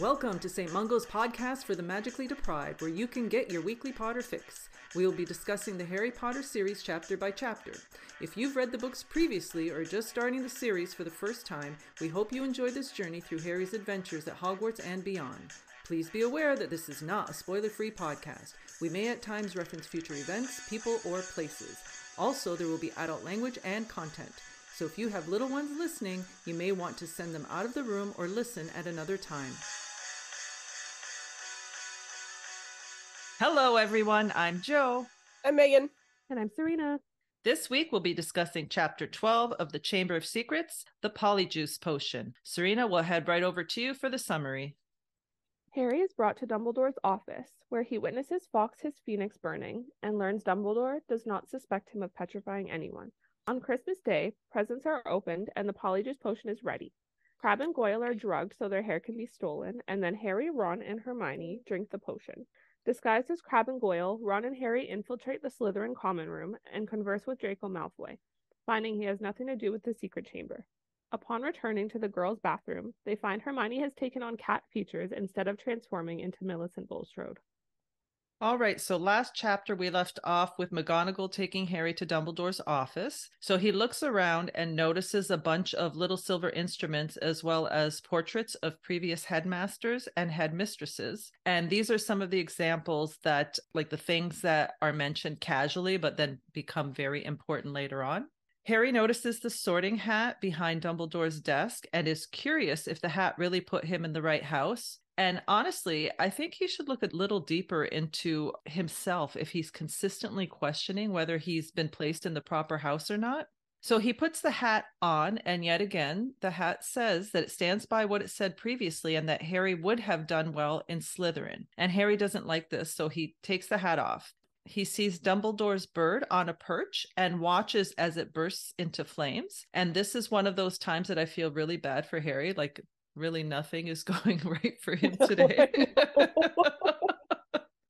Welcome to St. Mungo's podcast for the magically deprived, where you can get your weekly Potter fix. We will be discussing the Harry Potter series chapter by chapter. If you've read the books previously or just starting the series for the first time, we hope you enjoy this journey through Harry's adventures at Hogwarts and beyond. Please be aware that this is not a spoiler free podcast. We may at times reference future events, people, or places. Also, there will be adult language and content. So if you have little ones listening, you may want to send them out of the room or listen at another time. Hello, everyone. I'm Joe. I'm Megan. And I'm Serena. This week we'll be discussing Chapter 12 of the Chamber of Secrets, the Polyjuice Potion. Serena we'll head right over to you for the summary. Harry is brought to Dumbledore's office, where he witnesses Fawkes his phoenix burning and learns Dumbledore does not suspect him of petrifying anyone. On Christmas Day, presents are opened and the Polyjuice Potion is ready. Crabbe and Goyle are drugged so their hair can be stolen, and then Harry, Ron, and Hermione drink the potion. Disguised as Crabbe and Goyle, Ron and Harry infiltrate the Slytherin common room and converse with Draco Malfoy, finding he has nothing to do with the secret chamber. Upon returning to the girls' bathroom, they find Hermione has taken on cat features instead of transforming into Millicent Bulstrode. All right, so last chapter we left off with McGonagall taking Harry to Dumbledore's office. So he looks around and notices a bunch of little silver instruments as well as portraits of previous headmasters and headmistresses. And these are some of the examples that, like the things that are mentioned casually, but then become very important later on. Harry notices the sorting hat behind Dumbledore's desk and is curious if the hat really put him in the right house. And honestly, I think he should look a little deeper into himself if he's consistently questioning whether he's been placed in the proper house or not. So he puts the hat on, and yet again, the hat says that it stands by what it said previously and that Harry would have done well in Slytherin. And Harry doesn't like this, so he takes the hat off. He sees Dumbledore's bird on a perch and watches as it bursts into flames. And this is one of those times that I feel really bad for Harry. Like really nothing is going right for him today.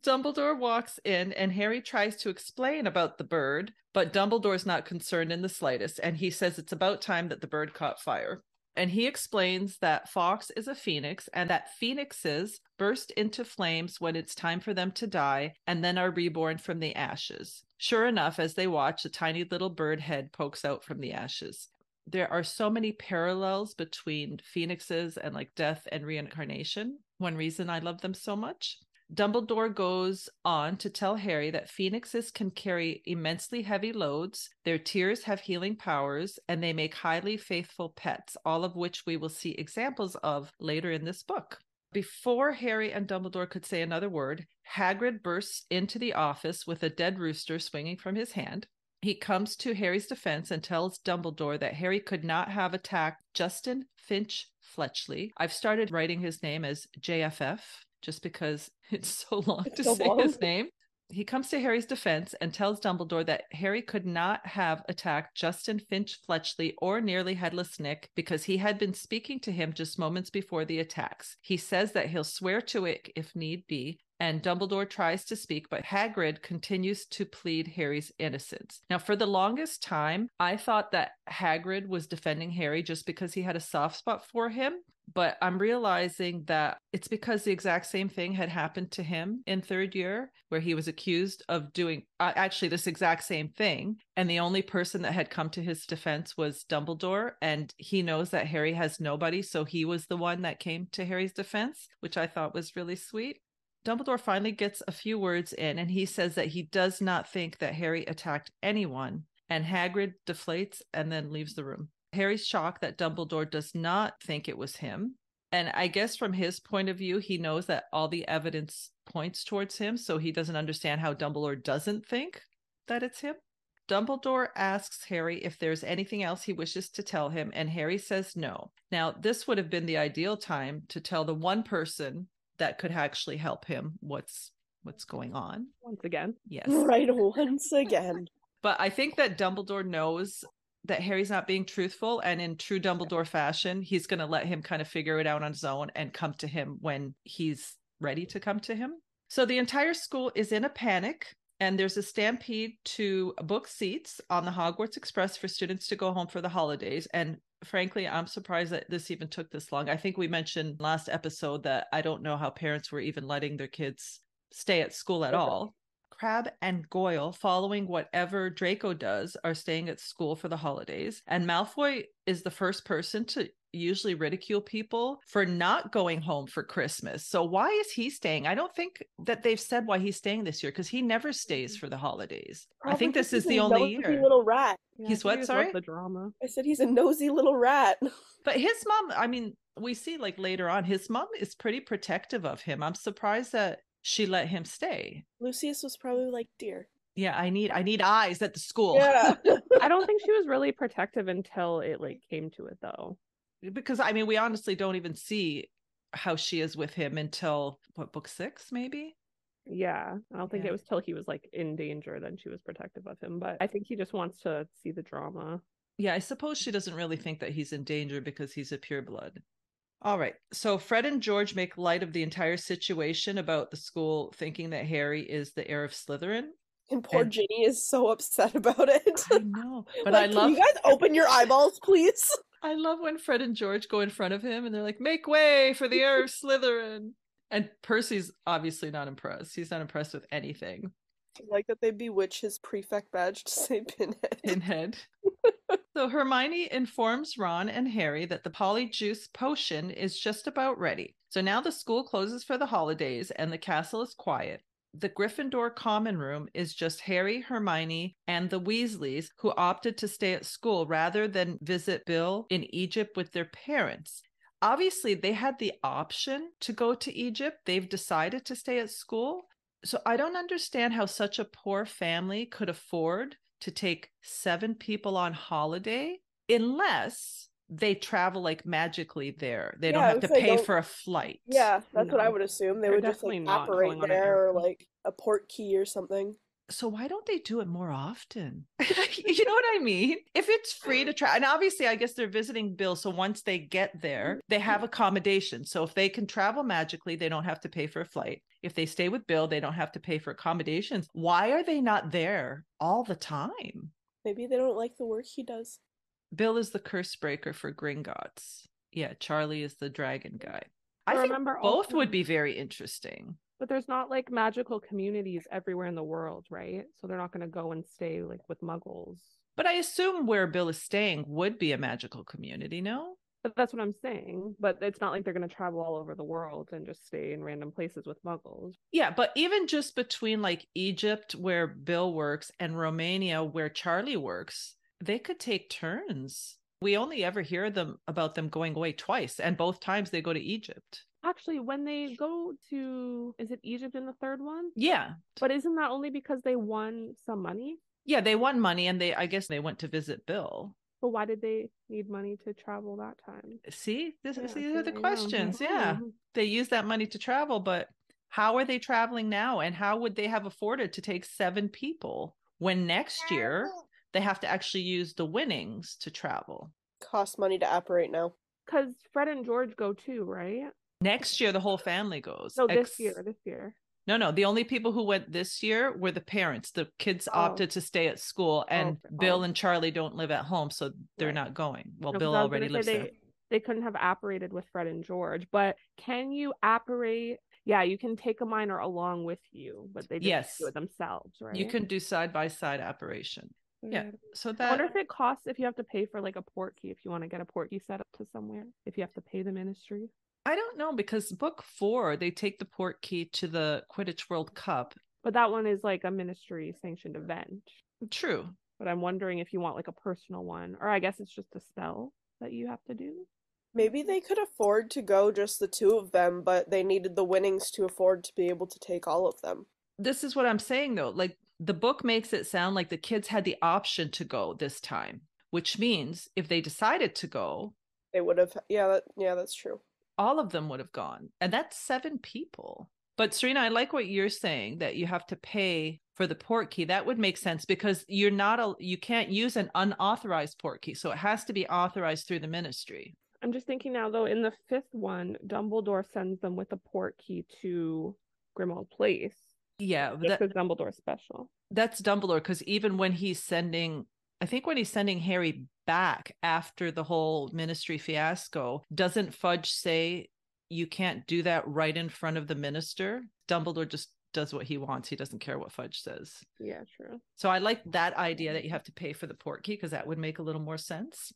Dumbledore walks in and Harry tries to explain about the bird, but Dumbledore's not concerned in the slightest. And he says it's about time that the bird caught fire. And he explains that Fawkes is a phoenix and that phoenixes burst into flames when it's time for them to die and then are reborn from the ashes. Sure enough, as they watch, a tiny little bird head pokes out from the ashes there are so many parallels between phoenixes and like death and reincarnation. One reason I love them so much. Dumbledore goes on to tell Harry that phoenixes can carry immensely heavy loads, their tears have healing powers, and they make highly faithful pets, all of which we will see examples of later in this book. Before Harry and Dumbledore could say another word, Hagrid bursts into the office with a dead rooster swinging from his hand he comes to Harry's defense and tells Dumbledore that Harry could not have attacked Justin Finch Fletchley. I've started writing his name as JFF just because it's so long it's to so say long. his name. He comes to Harry's defense and tells Dumbledore that Harry could not have attacked Justin Finch Fletchley or nearly Headless Nick because he had been speaking to him just moments before the attacks. He says that he'll swear to it if need be, and Dumbledore tries to speak, but Hagrid continues to plead Harry's innocence. Now, for the longest time, I thought that Hagrid was defending Harry just because he had a soft spot for him. But I'm realizing that it's because the exact same thing had happened to him in third year, where he was accused of doing uh, actually this exact same thing. And the only person that had come to his defense was Dumbledore. And he knows that Harry has nobody. So he was the one that came to Harry's defense, which I thought was really sweet. Dumbledore finally gets a few words in and he says that he does not think that Harry attacked anyone. And Hagrid deflates and then leaves the room. Harry's shocked that Dumbledore does not think it was him. And I guess from his point of view, he knows that all the evidence points towards him. So he doesn't understand how Dumbledore doesn't think that it's him. Dumbledore asks Harry if there's anything else he wishes to tell him, and Harry says no. Now, this would have been the ideal time to tell the one person that could actually help him what's what's going on. Once again. Yes. Right once again. But i think that dumbledore knows that harry's not being truthful and in true dumbledore fashion he's going to let him kind of figure it out on his own and come to him when he's ready to come to him. So the entire school is in a panic and there's a stampede to book seats on the Hogwarts Express for students to go home for the holidays. And frankly, I'm surprised that this even took this long. I think we mentioned last episode that I don't know how parents were even letting their kids stay at school at all. Crabbe and Goyle, following whatever Draco does, are staying at school for the holidays. And Malfoy is the first person to usually ridicule people for not going home for Christmas. So why is he staying? I don't think that they've said why he's staying this year because he never stays for the holidays. I think this is the only year. little rat. Yeah, He's I think what, he just sorry? The drama. I said he's a nosy little rat. But his mom, I mean, we see like later on, his mom is pretty protective of him. I'm surprised that she let him stay. Lucius was probably like, dear. Yeah, I need I need eyes at the school. Yeah. I don't think she was really protective until it like came to it though. Because I mean, we honestly don't even see how she is with him until what book six, maybe. Yeah, I don't think Yeah. it was till he was like in danger then she was protective of him. But I think he just wants to see the drama. Yeah, I suppose she doesn't really think that he's in danger because he's a pureblood. All right. So Fred and George make light of the entire situation about the school thinking that Harry is the heir of Slytherin. And poor And- Ginny is so upset about it. I know. But Like, I "Can love you guys open your eyeballs, please. I love when Fred and George go in front of him and they're like, make way for the heir of Slytherin. And Percy's obviously not impressed. He's not impressed with anything. I like that they bewitch his prefect badge to say pinhead. Pinhead. so Hermione informs Ron and Harry that the polyjuice potion is just about ready. So now the school closes for the holidays and the castle is quiet. The Gryffindor common room is just Harry, Hermione, and the Weasleys who opted to stay at school rather than visit Bill in Egypt with their parents. Obviously, they had the option to go to Egypt. They've decided to stay at school. So I don't understand how such a poor family could afford to take seven people on holiday unless they travel like magically there. They don't have to pay for a flight. Yeah, that's what I would assume. They They're would just definitely like not operate going on an there or like a port key or something. So why don't they do it more often? you know what I mean? If it's free to travel, and obviously I guess they're visiting Bill. So once they get there, they mm-hmm. have accommodation. So if they can travel magically, they don't have to pay for a flight. If they stay with Bill, they don't have to pay for accommodations. Why are they not there all the time? Maybe they don't like the work he does. Bill is the curse breaker for Gringotts. Yeah, Charlie is the dragon guy. I think remember both also- would be very interesting. But there's not like magical communities everywhere in the world, right? So they're not going to go and stay like with muggles. But I assume where Bill is staying would be a magical community, no? But that's what I'm saying. But it's not like they're going to travel all over the world and just stay in random places with muggles. Yeah, but even just between like Egypt, where Bill works, and Romania, where Charlie works, they could take turns. We only ever hear them about them going away twice, and both times they go to Egypt. Actually, when they go to, is it Egypt in the third one? Yeah. But isn't that only because they won some money? Yeah, they won money and they I guess they went to visit Bill. But why did they need money to travel that time? See, this Yeah, these are the questions. Yeah. Mhm. They use that money to travel, but how are they traveling now? And how would they have afforded to take seven people when next year they have to actually use the winnings to travel? Cost money to operate now. Because Fred and George go too, right? Next year, the whole family goes. No, this Ex- year, this year. No, no. The only people who went this year were the parents. The kids Oh. opted to stay at school, oh, and okay. Bill Oh. and Charlie don't live at home, so they're Right. not going. Well, No, 'cause Bill already lives say there. they, They couldn't have operated with Fred and George, but can you operate? Yeah, you can take a minor along with you, but they just Yes. do it themselves, right? You can do side by side operation. Yeah. Weird. So I that wonder if it costs if you have to pay for like a port key if you want to get a port key set up to somewhere. If you have to pay the ministry. I don't know because book four they take the port key to the Quidditch World Cup. But that one is like a ministry sanctioned event. True. But I'm wondering if you want like a personal one, or I guess it's just a spell that you have to do. Maybe they could afford to go just the two of them, but they needed the winnings to afford to be able to take all of them. This is what I'm saying though. Like the book makes it sound like the kids had the option to go this time, which means if they decided to go, They would have yeah, that yeah, that's true. all of them would have gone. And that's seven people. But Serena, I like what you're saying that you have to pay for the port key. That would make sense because you're not a you can't use an unauthorized port key. So it has to be authorized through the ministry. I'm just thinking now though, in the fifth one, Dumbledore sends them with a port key to Grimmauld Place. Yeah, that's that, because special. that's Dumbledore because even when he's sending I think when he's sending Harry back after the whole ministry fiasco, doesn't Fudge say you can't do that right in front of the minister? Dumbledore just does what he wants. He doesn't care what Fudge says. Yeah, true. So I like that idea that you have to pay for the port key because that would make a little more sense.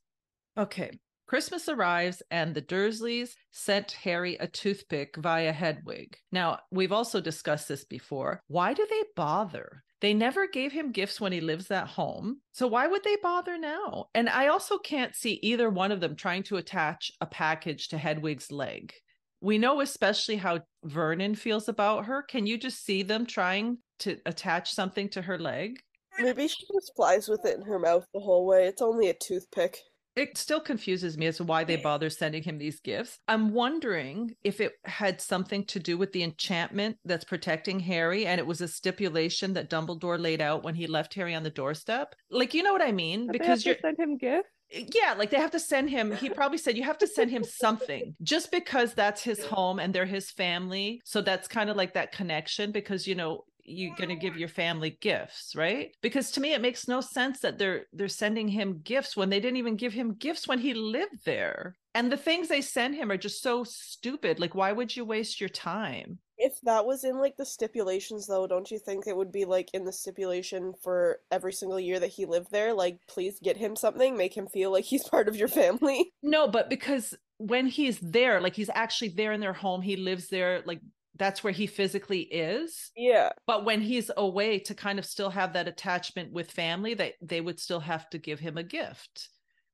Okay. Christmas arrives and the Dursleys sent Harry a toothpick via Hedwig. Now, we've also discussed this before. Why do they bother? They never gave him gifts when he lives at home. So why would they bother now? And I also can't see either one of them trying to attach a package to Hedwig's leg. We know especially how Vernon feels about her. Can you just see them trying to attach something to her leg? Maybe she just flies with it in her mouth the whole way. It's only a toothpick. It still confuses me as to why they bother sending him these gifts. I'm wondering if it had something to do with the enchantment that's protecting Harry, and it was a stipulation that Dumbledore laid out when he left Harry on the doorstep. Like, you know what I mean? But because you're send him gifts. Eh, yeah like they have to send him he probably said you have to send him something just because that's his home and they're his family so that's kind of like that connection because you know you're going to give your family gifts right? Because to me it makes no sense that they're they're sending him gifts when they didn't even give him gifts when he lived there. And the things they send him are just so stupid. Like why would you waste your time? If that was in like the stipulations though, don't you think it would be like in the stipulation for every single year that he lived there? Like, please get him something, make him feel like he's part of your family. No, but because when he's there, like he's actually there in their home, he lives there, like that's where he physically is. Yeah. But when he's away to kind of still have that attachment with family, that they would still have to give him a gift.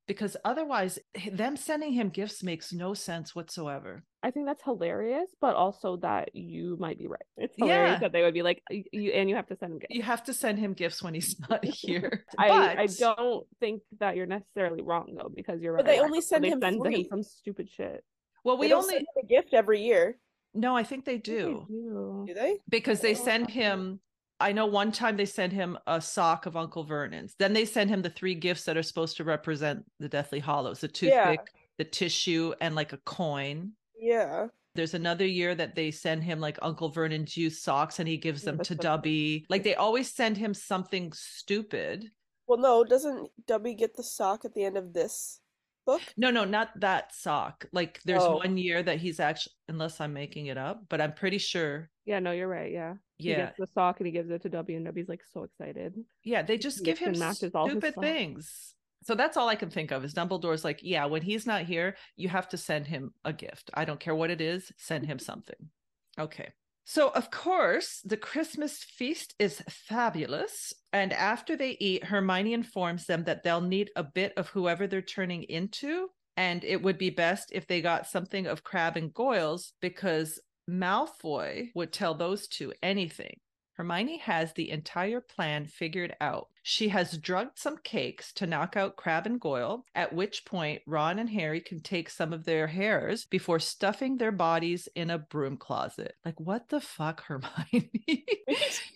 Because otherwise, them sending him gifts makes no sense whatsoever. I think that's hilarious, but also that you might be right. It's hilarious Yeah. that they would be like, you and you have to send him gifts. You have to send him gifts when he's not here. I, I don't think that you're necessarily wrong though, because you're But right. they only send they him send free. him some stupid shit. Well, We we don't only send him a gift every year, no, I think they I think they do. do. do they? because they Oh. send him i know one time they send him a sock of uncle vernon's then they send him the three gifts that are supposed to represent the deathly hallows the Yeah. toothpick the tissue and like a coin Yeah. there's another year that they send him like uncle vernon's used socks and he gives them to so dobby like they always send him something stupid Well, no, doesn't Dobby get the sock at the end of this book? no no not that sock like there's Oh. one year that he's actually unless i'm making it up but i'm pretty sure Yeah, no, you're right. Yeah. He yeah gets the sock and he gives it to W, and W's like so excited. Yeah, they just give him stupid things. So that's all I can think of is Dumbledore's like, yeah, when he's not here, you have to send him a gift. I don't care what it is, send him something. Okay. So, of course, the Christmas feast is fabulous. And after they eat, Hermione informs them that they'll need a bit of whoever they're turning into. And it would be best if they got something of Crabbe and Goyles because Malfoy would tell those two anything. Hermione has the entire plan figured out. She has drugged some cakes to knock out Crabbe and Goyle, at which point Ron and Harry can take some of their hairs before stuffing their bodies in a broom closet. Like, what the fuck, Hermione?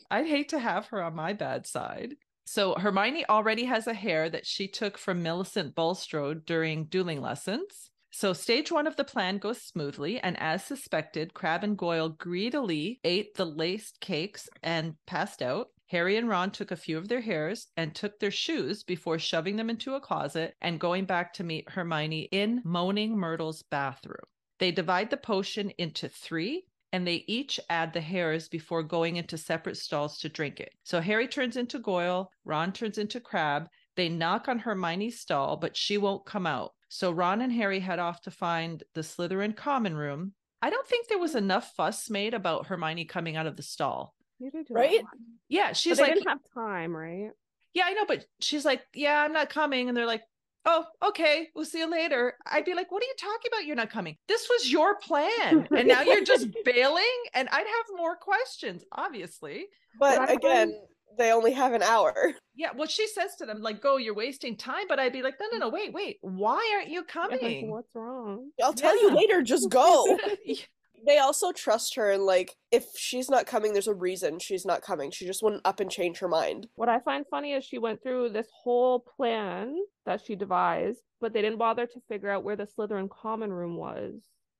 I'd hate to have her on my bad side. So Hermione already has a hair that she took from Millicent Bulstrode during dueling lessons. So stage one of the plan goes smoothly, and as suspected, Crabbe and Goyle greedily ate the laced cakes and passed out. Harry and Ron took a few of their hairs and took their shoes before shoving them into a closet and going back to meet Hermione in Moaning Myrtle's bathroom. They divide the potion into three and they each add the hairs before going into separate stalls to drink it. So Harry turns into Goyle, Ron turns into Crabbe. They knock on Hermione's stall, but she won't come out. So Ron and Harry head off to find the Slytherin common room. I don't think there was enough fuss made about Hermione coming out of the stall. You did do Right? Yeah, she's they like, didn't have time, right? yeah, I know, but she's like, yeah, I'm not coming. And they're like, oh, okay, we'll see you later. I'd be like, what are you talking about? You're not coming. This was your plan. And now you're just bailing. And I'd have more questions, obviously. But But I again, find- they only have an hour. Yeah, well, she says to them, like, go, you're wasting time. But I'd be like, no, no, no, wait, wait. Why aren't you Yeah, like, coming? what's wrong? I'll tell you later, just go. they also trust her and like if she's not coming, there's a reason she's not coming. She just wouldn't up and change her mind. What I find funny is she went through this whole plan that she devised, but they didn't bother to figure out where the Slytherin common room was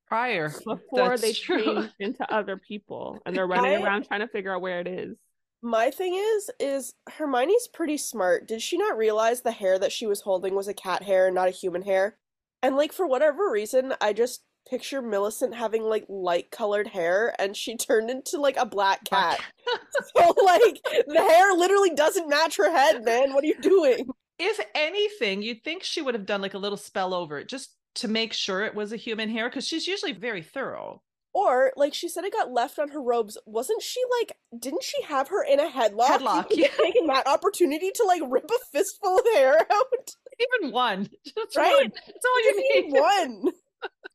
Prior. before That's they true. changed into other people, and they're running I- around trying to figure out where it is. My thing is, is Hermione's pretty smart. Did she not realize the hair that she was holding was a cat hair and not a human hair? And like for whatever reason, I just picture Millicent having like light colored hair and she turned into like a black cat. so like the hair literally doesn't match her head, man. What are you doing? If anything, you'd think she would have done like a little spell over it just to make sure it was a human hair because she's usually very thorough. Or like she said, it got left on her robes. Wasn't she like? Didn't she have her in a headlock? Headlock, have Taking that opportunity to like rip a fistful of hair out, Even one. Just Right? one. That's all you you need. need one.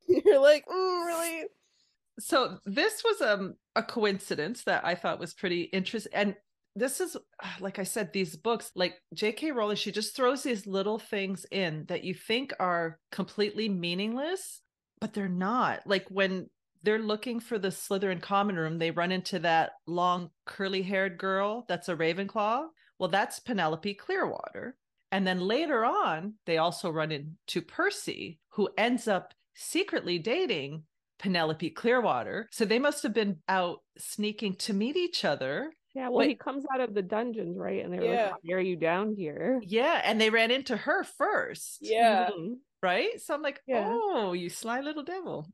You're like, mm, really? so this was um a coincidence that I thought was pretty interesting and this is like I said these books like JK Rowling she just throws these little things in that you think are completely meaningless but they're not like when they're looking for the Slytherin common room they run into that long curly haired girl that's a Ravenclaw well that's Penelope Clearwater and then later on they also run into Percy who ends up secretly dating Penelope Clearwater. So they must have been out sneaking to meet each other. Yeah, well, Wait. he comes out of the dungeons, right? And they're Yeah. like, "Why are you down here?" Yeah. And they ran into her first. Yeah. Mhm. Right. So I'm like, Yeah. oh, you sly little devil.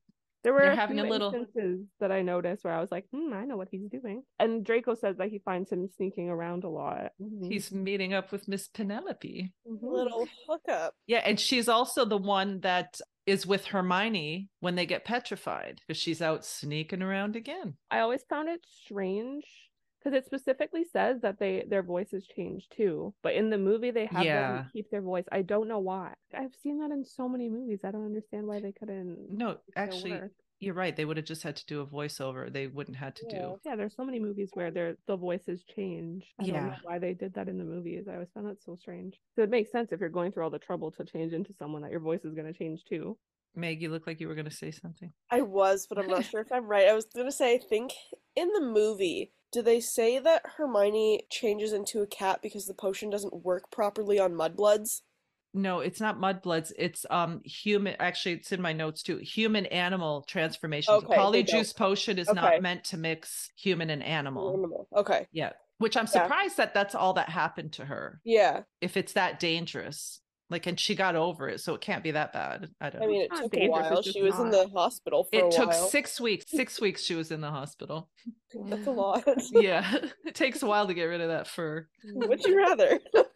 There were a having a little- instances that I noticed where I was like, "Hmm, I know what he's doing." And Draco says that he finds him sneaking around a lot. Mhm. He's meeting up with Miss Penelope. Mhm. Little hookup. Yeah. And she's also the one that is with Hermione when they get petrified because she's out sneaking around again. I always found it strange because it specifically says that they their voices change too, but in the movie they have Yeah. them keep their voice. I don't know why. I've seen that in so many movies. I don't understand why they couldn't. No, actually, work. you're right. They would have just had to do a voiceover. They wouldn't have to Yeah. do. Yeah, there's so many movies where their the voices change. I don't know Yeah. why they did that in the movies. I always found that so strange. So it makes sense if you're going through all the trouble to change into someone that your voice is going to change too. Meg, you look like you were going to say something. I was, but I'm not sure if I'm right. I was gonna say, I think in the movie, do they say that Hermione changes into a cat because the potion doesn't work properly on mudbloods? No, it's not mudbloods. It's um human. Actually, it's in my notes too. Human animal transformations. Okay, Polyjuice potion is Okay. not meant to mix human and animal. Animal. Okay. Yeah, which I'm Yeah. surprised that that's all that happened to her. Yeah. If it's that dangerous, like, and she got over it, so it can't be that bad. I don't I know. mean, it not took a while. She was in the hospital for a it took while. six weeks. Six weeks she was in the hospital. That's a lot. Yeah, it takes a while to get rid of that fur. Would you rather?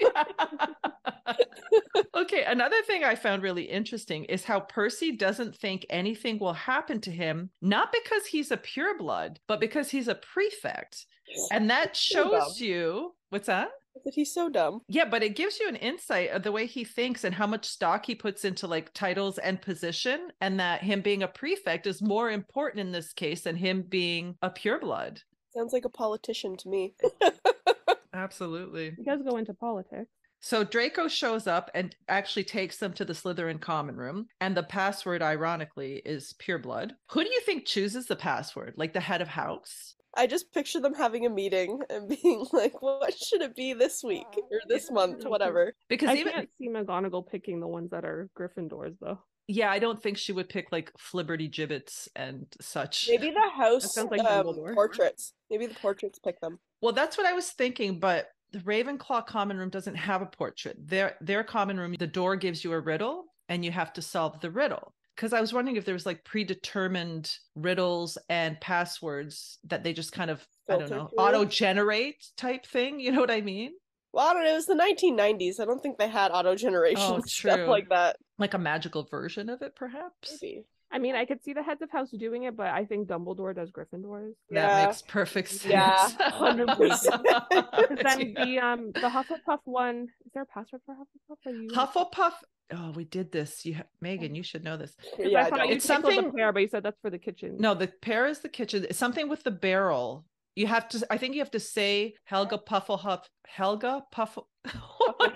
okay, another thing I found really interesting is how Percy doesn't think anything will happen to him, not because he's a pureblood, but because he's a prefect. And that shows you what's that? But he's so dumb. Yeah, but it gives you an insight of the way he thinks and how much stock he puts into like titles and position, and that him being a prefect is more important in this case than him being a pureblood. Sounds like a politician to me. Absolutely. He does go into politics. So Draco shows up and actually takes them to the Slytherin common room. And the password, ironically, is pureblood. Who do you think chooses the password? Like the head of house? I just picture them having a meeting and being like, what should it be this week or this month, whatever. Because I even can't see McGonagall picking the ones that are Gryffindors though. yeah, I don't think she would pick like Flibberty Gibbets and such. Maybe the house sounds like um, Dumbledore. portraits. Maybe the portraits pick them. Well, that's what I was thinking, but the Ravenclaw common room doesn't have a portrait. Their their common room, the door gives you a riddle and you have to solve the riddle. Because I was wondering if there was like predetermined riddles and passwords that they just kind of I don't know auto generate type thing. You know what I mean? Well, I don't know. It was the 1990s. I don't think they had auto generation Oh, stuff like that. Like a magical version of it, perhaps. Maybe. I mean, I could see the heads of house doing it, but I think Dumbledore does Gryffindors. That Yeah. makes perfect sense. Yeah, 100%. Then Yeah. the um the Hufflepuff one is there a password for Hufflepuff? Or you Hufflepuff. Oh, we did this. You, ha- Megan, you should know this. Yeah, I I thought don't. It's tickled the something- pear, but you said that's for the kitchen. No, the pear is the kitchen. It's something with the barrel. You have to. I think you have to say Helga Pufflehuff. Helga Puffle. Oh my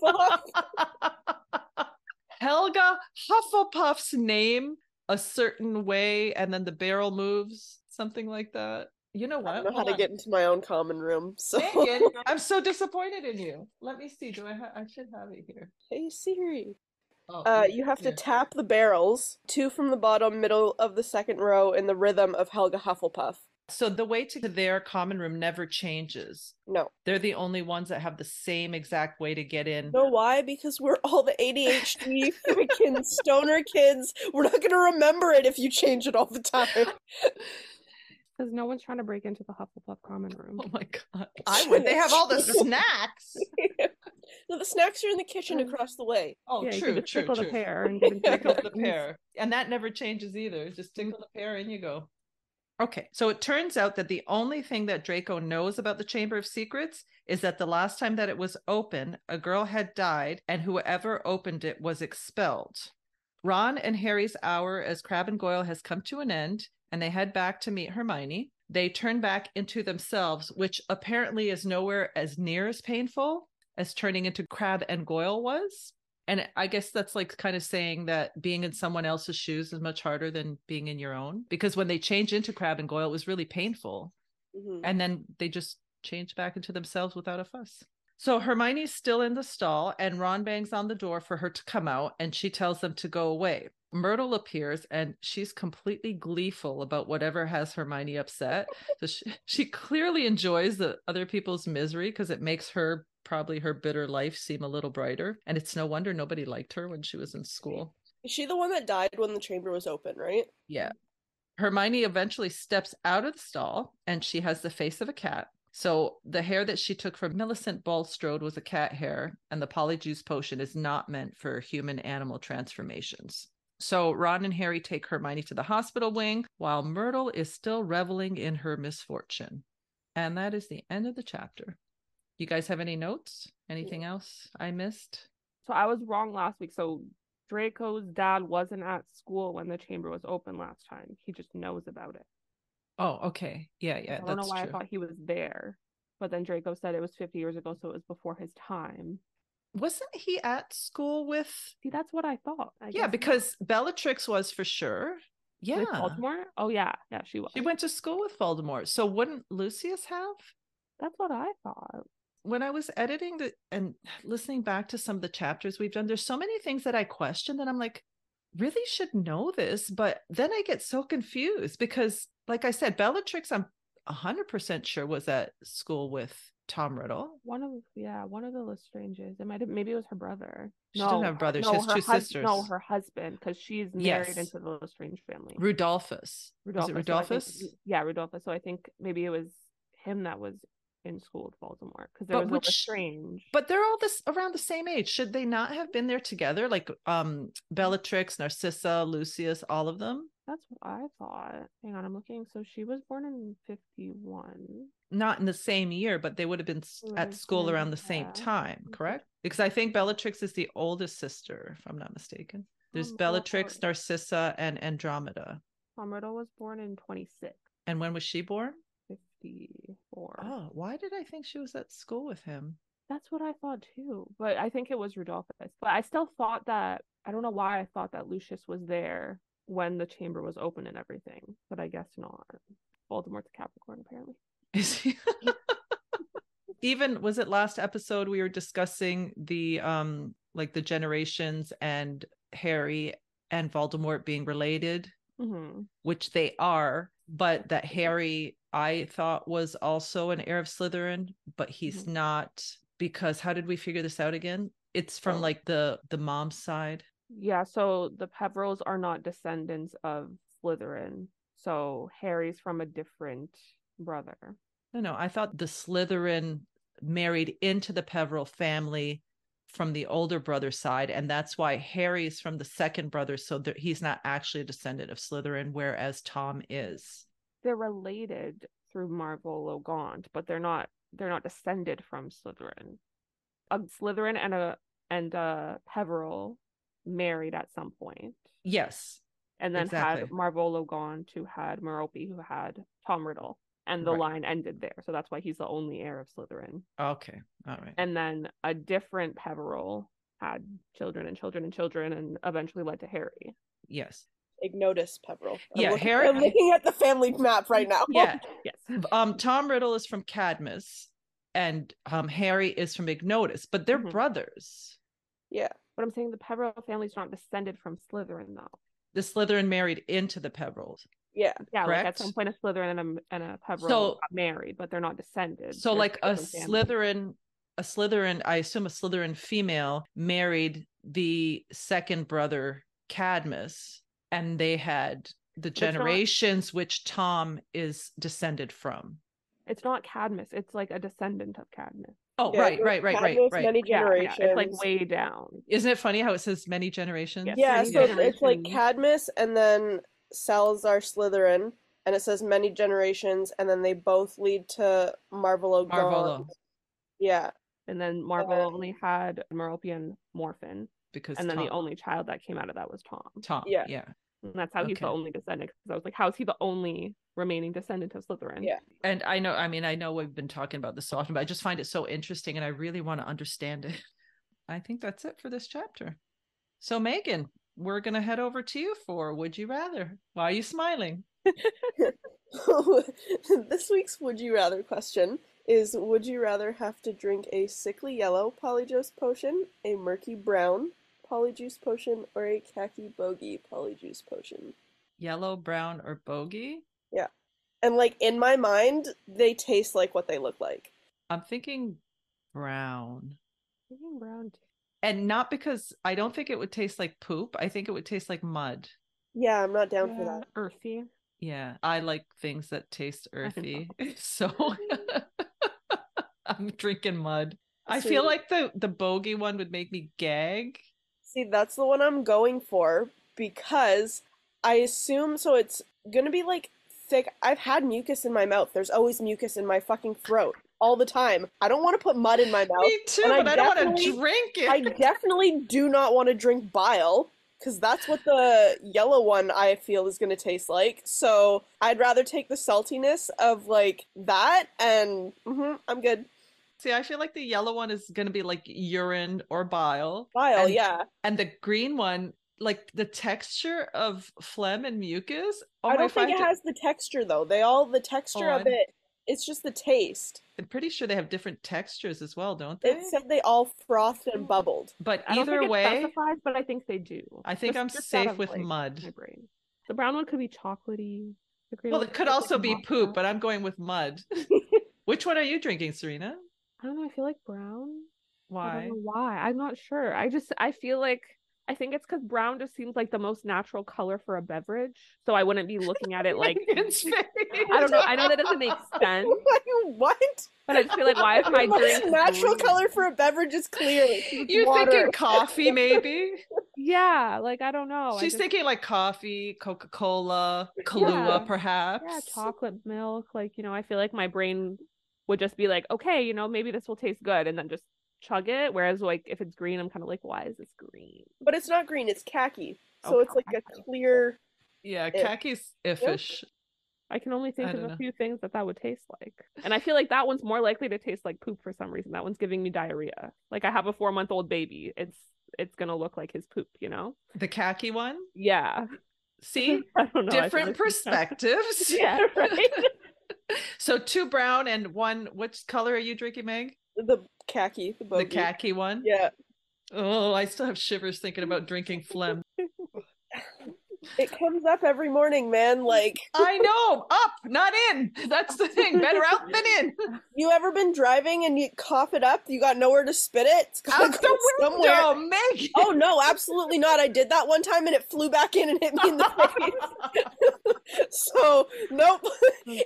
god. Helga Hufflepuff's name a certain way, and then the barrel moves, something like that. You know what? I don't know how Hold to get into my own common room. So, Megan, I'm so disappointed in you. Let me see. Do I? Ha- I should have it here. hey Siri. Oh, Uh, you have to tap the barrels, two from the bottom, middle of the second row, in the rhythm of Helga Hufflepuff. So the way to their common room never changes. No. They're the only ones that have the same exact way to get in. Know why? Because we're all the ADHD freaking stoner kids. We're not gonna remember it if you change it all the time. Because no one's trying to break into the Hufflepuff common room. Oh my god. I would. They have all the snacks. no, the snacks are in the kitchen across the way. Oh, yeah, you true, just true, tickle true. the pear and tickle the things. pear. And that never changes either. Just mm-hmm. tickle the pear and you go. Okay, so it turns out that the only thing that Draco knows about the Chamber of Secrets is that the last time that it was open, a girl had died and whoever opened it was expelled. Ron and Harry's hour as Crabbe and Goyle has come to an end and they head back to meet Hermione. They turn back into themselves, which apparently is nowhere as near as painful as turning into Crabbe and Goyle was. And I guess that's like kind of saying that being in someone else's shoes is much harder than being in your own. Because when they change into Crabbe and Goyle, it was really painful. Mhm. And then they just change back into themselves without a fuss. So Hermione's still in the stall, and Ron bangs on the door for her to come out, and she tells them to go away. Myrtle appears, and she's completely gleeful about whatever has Hermione upset. So she, she clearly enjoys the other people's misery because it makes her probably her bitter life seem a little brighter. And it's no wonder nobody liked her when she was in school. Is she the one that died when the chamber was open, right? Yeah. Hermione eventually steps out of the stall and she has the face of a cat. So the hair that she took from Millicent Bulstrode was a cat hair, and the polyjuice potion is not meant for human animal transformations. So Ron and Harry take Hermione to the hospital wing while Myrtle is still reveling in her misfortune. And that is the end of the chapter. You guys have any notes? Anything else I missed? So I was wrong last week. So Draco's dad wasn't at school when the chamber was open last time. He just knows about it. Oh, okay. Yeah, yeah. I don't know why I thought he was there. But then Draco said it was 50 years ago, so it was before his time. Wasn't he at school with See, that's what I thought. I yeah, because Bellatrix was for sure. Yeah. With Baltimore? Oh yeah, yeah, she was. She went to school with Voldemort. So wouldn't Lucius have? That's what I thought. When I was editing the and listening back to some of the chapters we've done, there's so many things that I question that I'm like, really should know this, but then I get so confused because, like I said, Bellatrix, I'm hundred percent sure was at school with Tom Riddle. One of yeah, one of the Lestranges. It might have maybe it was her brother. She didn't have brothers, she has two hus- sisters. No, her husband, because she's married Yes. into the Lestrange family. Rodolphus. Rodolphus. It so think- yeah, Rodolphus. So I think maybe it was him that was in school with Voldemort because there But was no which- Lestrange. But they're all this around the same age. Should they not have been there together? Like um Bellatrix, Narcissa, Lucius, all of them? That's what I thought. Hang on, I'm looking. So she was born in 51. Not in the same year, but they would have been s- at school around the same yeah. time, Mhm. correct? Because I think Bellatrix is the oldest sister, if I'm not mistaken. There's Um, Bellatrix, Narcissa, and Andromeda. Riddle was born in 26, And when was she born? 54. Oh, why did I think she was at school with him? That's what I thought too. But I think it was Rodolphus. But I still thought that I don't know why I thought that Lucius was there when the chamber was open and everything. But I guess not. Voldemort's a Capricorn apparently. Is he? Even was it last episode we were discussing the um like the generations and Harry and Voldemort being related, hmm which they are, but that Harry I thought was also an heir of Slytherin, but he's Mhm. not because how did we figure this out again? It's from Oh. like the the mom's side. Yeah, so the Peverells are not descendants of Slytherin. So Harry's from a different brother. No, no, I thought the Slytherin married into the Peverell family from the older brother side, and that's why Harry's from the second brother, so that he's not actually a descendant of Slytherin, whereas Tom is. They're related through Marvolo Gaunt, but they're not they're not descended from Slytherin. A Slytherin and a and a Peverell married at some point. Yes, and then Exactly. had Marvolo Gaunt to had Merope who had Tom Riddle. And the Right. line ended there. So that's why he's the only heir of Slytherin. okay, all right. And then a different Peverell had children and children and children and eventually led to Harry. yes, Ignotus Peverell. I'm Yeah, looking, Harry- I'm looking at the family map right now. yeah. Yes. Um, Tom Riddle is from Cadmus, and um, Harry is from Ignotus, but they're Mhm. brothers. Yeah. But I'm saying the Peverell family's not descended from Slytherin though. The Slytherin married into the Peverells. Yeah. Yeah, like at some point a Slytherin and a and a Peverell So- got married, but they're not descended. So They're like a families. Slytherin, a Slytherin, I assume a Slytherin female married the second brother Cadmus, and they had the it's not- generations which Tom is descended from. It's not Cadmus. It's like a descendant of Cadmus. Oh, Yeah, right, right, right, right, Cadmus, right. Many generations. yeah, it's like way down. Isn't it funny how it says many generations? Yes. Yeah, many so it's, it's like. Cadmus and then Salazar Slytherin, and it says many generations, and then they both lead to Marvolo. Marvolo, Yeah. And then Marvolo Uh, only had Meropian Morphin, because and then Tom, the only child that came out of that was Tom. Tom, Yeah. yeah. And that's how he's the only descendant. Because I was like, how is he the only remaining descendant of Slytherin? Yeah. And I know, I mean, I know we've been talking about this so often, but I just find it so interesting and I really want to understand it. I think that's it for this chapter. So, Megan, we're going to head over to you for Would You Rather? Why are you smiling? this week's Would You Rather question is Would you rather have to drink a sickly yellow polyjuice potion, a murky brown polyjuice potion, or a khaki bogey polyjuice potion? Yellow, brown, or bogey? Yeah. And like in my mind, they taste like what they look like. I'm thinking brown. Thinking brown too. And not because I don't think it would taste like poop. I think it would taste like mud. Yeah, I'm not down for that. Earthy. Yeah, I like things that taste earthy. So I'm drinking mud. I feel like the the bogey one would make me gag. See, that's the one I'm going for because I assume so it's gonna be like thick. I've had mucus in my mouth. There's always mucus in my fucking throat all the time. I don't want to put mud in my mouth. Me too, and I but I, don't want to drink it. I definitely do not want to drink bile because that's what the yellow one I feel is going to taste like. So I'd rather take the saltiness of like that, and mhm, I'm good. See, I feel like the yellow one is going to be like urine or bile. Bile, And- yeah. And the green one, like the texture of phlegm and mucus. Oh I don't think it find has the texture though. They all the texture of it. It's just the taste. I'm pretty sure they have different textures as well, don't they? It said they all frothed and bubbled. But I don't either think it way, specifies, but I think they do. I think Just- I'm just safe with like, mud. My brain. The brown one could be chocolatey. The green Well, one it could also be poop, but I'm going with mud. Which one are you drinking, Serena? I don't know. I feel like brown. I Why? don't know why. I'm not sure. I just I feel like I think it's because brown just seems like the most natural color for a beverage. So I wouldn't be looking at it like I don't know. I know that doesn't make sense, what? but I just feel like why is my most drink natural color for a beverage is clear. You're water. thinking coffee, maybe? Yeah, like I don't know. She's just- thinking like coffee, Coca Cola, Kahlua, Yeah. perhaps. yeah, chocolate milk. Like you know, I feel like my brain would just be like, okay, you know, maybe this will taste good, and then just chug it. Whereas like if it's green, I'm kind of like, why is this green? But it's not green, it's khaki. Oh, so Oh, it's like a clear. Yeah, Iff. khaki's iffish. I can only think of don't a know. few things that that would taste like. And I feel like that one's more likely to taste like poop for some reason. That one's giving me diarrhea. Like I have a 4-month-old baby. It's it's going to look like his poop, you know? The khaki one. Yeah. See, I don't know. I different like- perspectives. Yeah, right. so two brown and one. Which color are you drinking, Meg? The khaki, the bogey. The khaki one. Yeah. Oh, I still have shivers thinking about drinking phlegm. It comes up every morning, man. Like, I know, up, not in. That's the thing. Better out than in. you ever been driving and you cough it up? You got nowhere to spit it? It's Out the somewhere. window, Meg. Oh no, absolutely not. I did that one time and it flew back in and hit me in the face. so, nope.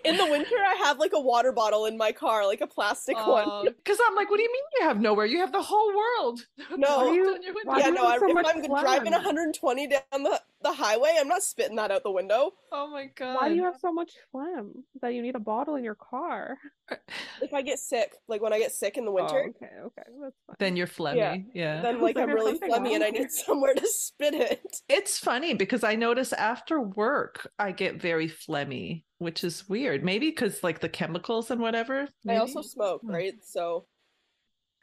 In the winter, I have like a water bottle in my car, like a plastic one. Because I'm like, what do you mean you have nowhere? You have the whole world. No. You- don't you why yeah, no, I, so if I'm driving 120 down the, the highway, I'm not spitting that out the window. Oh my god. Why do you have so much phlegm that you need a bottle in your car? If I get sick, like when I get sick in the winter, Oh, okay, okay. That's fine. Then you're phlegmy. Yeah. then I was like like, I'm really phlegmy and I need somewhere to spit it. It's funny because I notice after work I get very phlegmy, which is weird. Maybe because like the chemicals and whatever. I also smoke, Hmm. right? So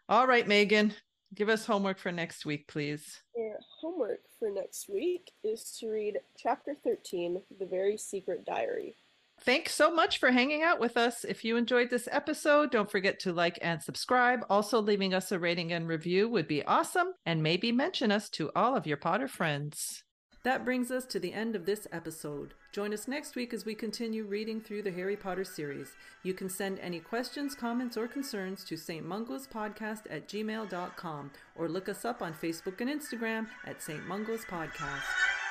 All right, Megan, give us homework for next week, please. your homework for next week is to read chapter 13, The Very Secret Diary. Thanks so much for hanging out with us. If you enjoyed this episode, don't forget to like and subscribe. Also, leaving us a rating and review would be awesome, and maybe mention us to all of your Potter friends. That brings us to the end of this episode. Join us next week as we continue reading through the Harry Potter series. You can send any questions, comments, or concerns to St. Mungo's Podcast at gmail.com or look us up on Facebook and Instagram at St. Mungo's Podcast.